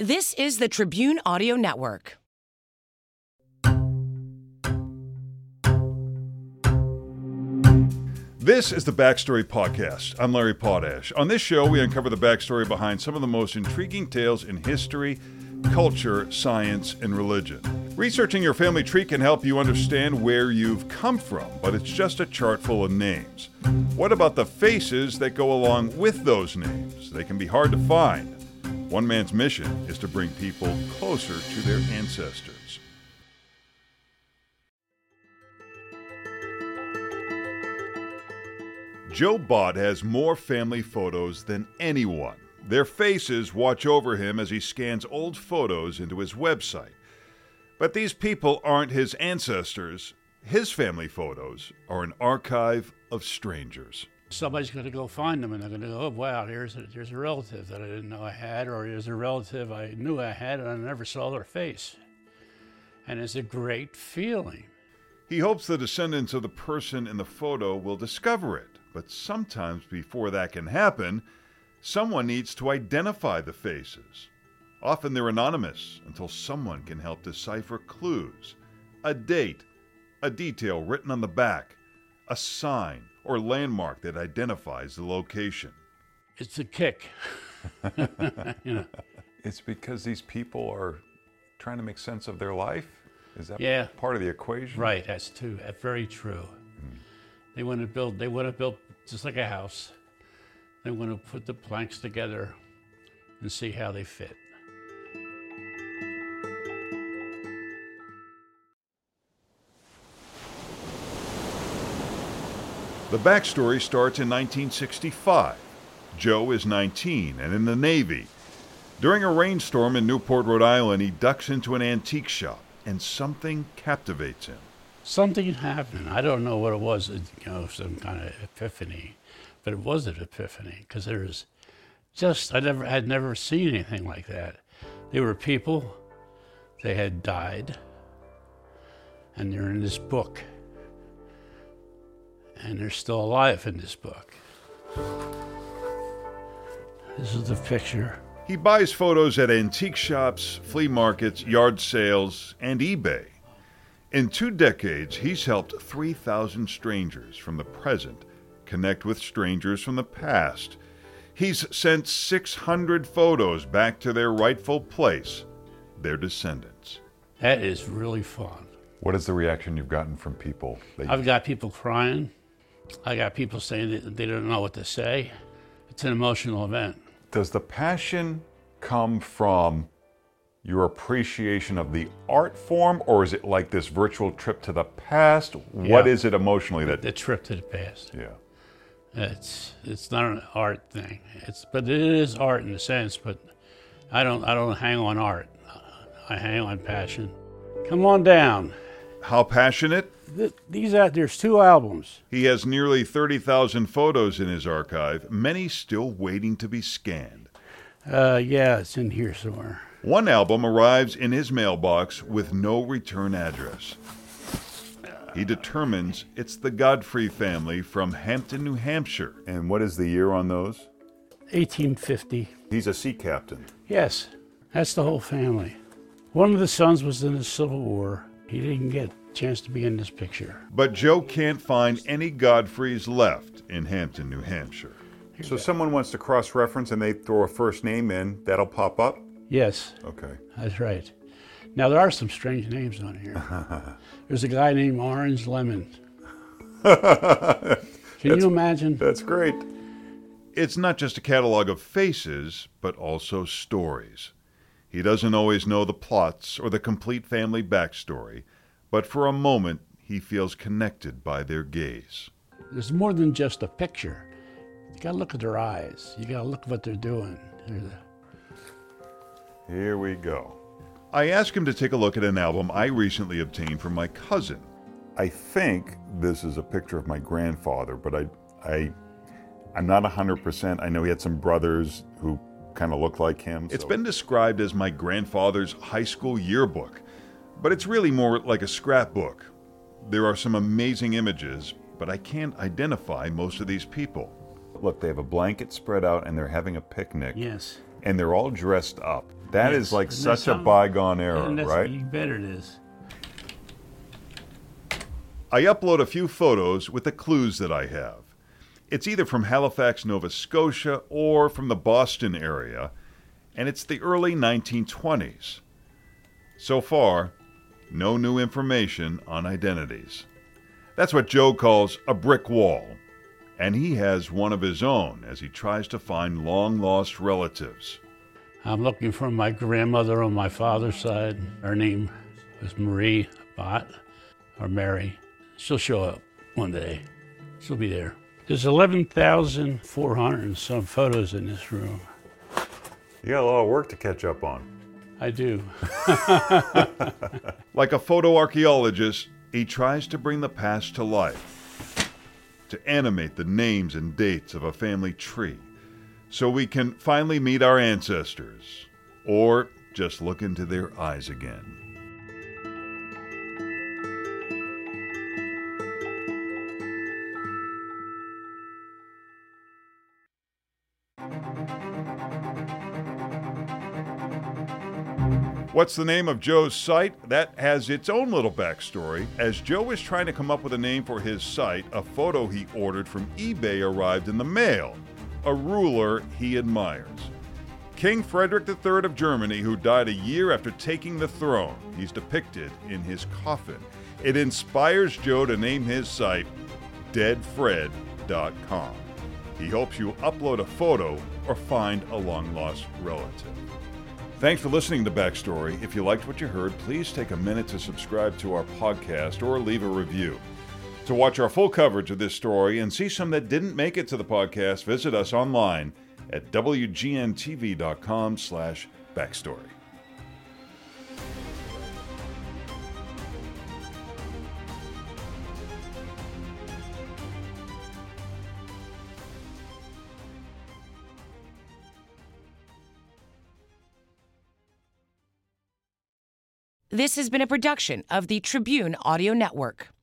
This is the Tribune Audio Network. This is the Backstory Podcast. I'm Larry Potash. On this show, we uncover the backstory behind some of the most intriguing tales in history, culture, science, and religion. Researching your family tree can help you understand where you've come from, but it's just a chart full of names. What about the faces that go along with those names? They can be hard to find. One man's mission is to bring people closer to their ancestors. Joe Bott has more family photos than anyone. Their faces watch over him as he scans old photos into his website. But these people aren't his ancestors. His family photos are an archive of strangers. Somebody's going to go find them and they're going to go, oh, wow, here's a, here's a relative that I didn't know I had, or here's a relative I knew I had and I never saw their face. And it's a great feeling. He hopes the descendants of the person in the photo will discover it, but sometimes before that can happen, someone needs to identify the faces. Often they're anonymous until someone can help decipher clues, a date, a detail written on the back, a sign or landmark that identifies the location. It's a kick. you know, It's because these people are trying to make sense of their life. Is that Yeah. part of the equation? right, that's too, that's very true. Hmm. They want to build, they want to build just like a house. They want to put the planks together and see how they fit. The backstory starts in 1965. Joe is 19 and in the Navy. During a rainstorm in Newport, Rhode Island, he ducks into an antique shop and something captivates him. Something happened. I don't know what it was, you know, some kind of epiphany, but it was an epiphany because there was just, I never, had never seen anything like that. They were people, they had died, and they're in this book. And they're still alive in this book. This is the picture. He buys photos at antique shops, flea markets, yard sales, and eBay. In two decades, he's helped 3,000 strangers from the present connect with strangers from the past. He's sent 600 photos back to their rightful place, their descendants. That is really fun. What is the reaction you've gotten from people? that I've got people crying. I got people saying that they don't know what to say. It's an emotional event. Does the passion come from your appreciation of the art form, or is it like this virtual trip to the past? What Yeah. is it emotionally that? The trip to the past. yeah. It's it's not an art thing. It's but it is art in a sense. But I don't I don't hang on art. I hang on passion. Come on down. How passionate? Th- These out there's two albums. He has nearly 30,000 photos in his archive, many still waiting to be scanned. Uh, yeah, it's in here somewhere. One album arrives in his mailbox with no return address. He determines it's the Godfrey family from Hampton, New Hampshire. And what is the year on those? 1850. He's a sea captain. Yes, that's the whole family. One of the sons was in the Civil War. He didn't get a chance to be in this picture. But Joe can't find any Godfreys left in Hampton, New Hampshire. So someone wants to cross-reference and they throw a first name in, that'll pop up. Yes, Okay. that's right. Now there are some strange names on here. There's a guy named Orange Lemon. Can you imagine? That's great. It's not just a catalog of faces, but also stories. He doesn't always know the plots or the complete family backstory, but for a moment he feels connected by their gaze. There's more than just a picture. You gotta look at their eyes. You gotta look at what they're doing. Here we go. I asked him to take a look at an album I recently obtained from my cousin. I think this is a picture of my grandfather, but I, I, I'm not 100%. I know he had some brothers who kind of looked like him. It's so- been described as my grandfather's high school yearbook, but it's really more like a scrapbook. There are some amazing images, but I can't identify most of these people. Look, they have a blanket spread out and they're having a picnic. Yes. And they're all dressed up. That is Yes. like Isn't that such a bygone era, And that's- right? You bet it is. I upload a few photos with the clues that I have. It's either from Halifax, Nova Scotia, or from the Boston area, and it's the early 1920s. So far, no new information on identities. That's what Joe calls a brick wall, and he has one of his own as he tries to find long lost relatives. I'm looking for my grandmother on my father's side. Her name was Marie Bott, or Mary. She'll show up one day. She'll be there. There's 11,400 and some photos in this room. You got a lot of work to catch up on. I do. Like a photo archaeologist, he tries to bring the past to life, to animate the names and dates of a family tree, so we can finally meet our ancestors, or just look into their eyes again. What's the name of Joe's site? That has its own little backstory. As Joe was trying to come up with a name for his site, a photo he ordered from eBay arrived in the mail. A ruler he admires. King Frederick III of Germany, who died a year after taking the throne. He's depicted in his coffin. It inspires Joe to name his site deadfred.com. He hopes you upload a photo or find a long lost relative. Thanks for listening to Backstory. If you liked what you heard, please take a minute to subscribe to our podcast or leave a review. To watch our full coverage of this story and see some that didn't make it to the podcast, visit us online at wgntv.com slash backstory. This has been a production of the Tribune Audio Network.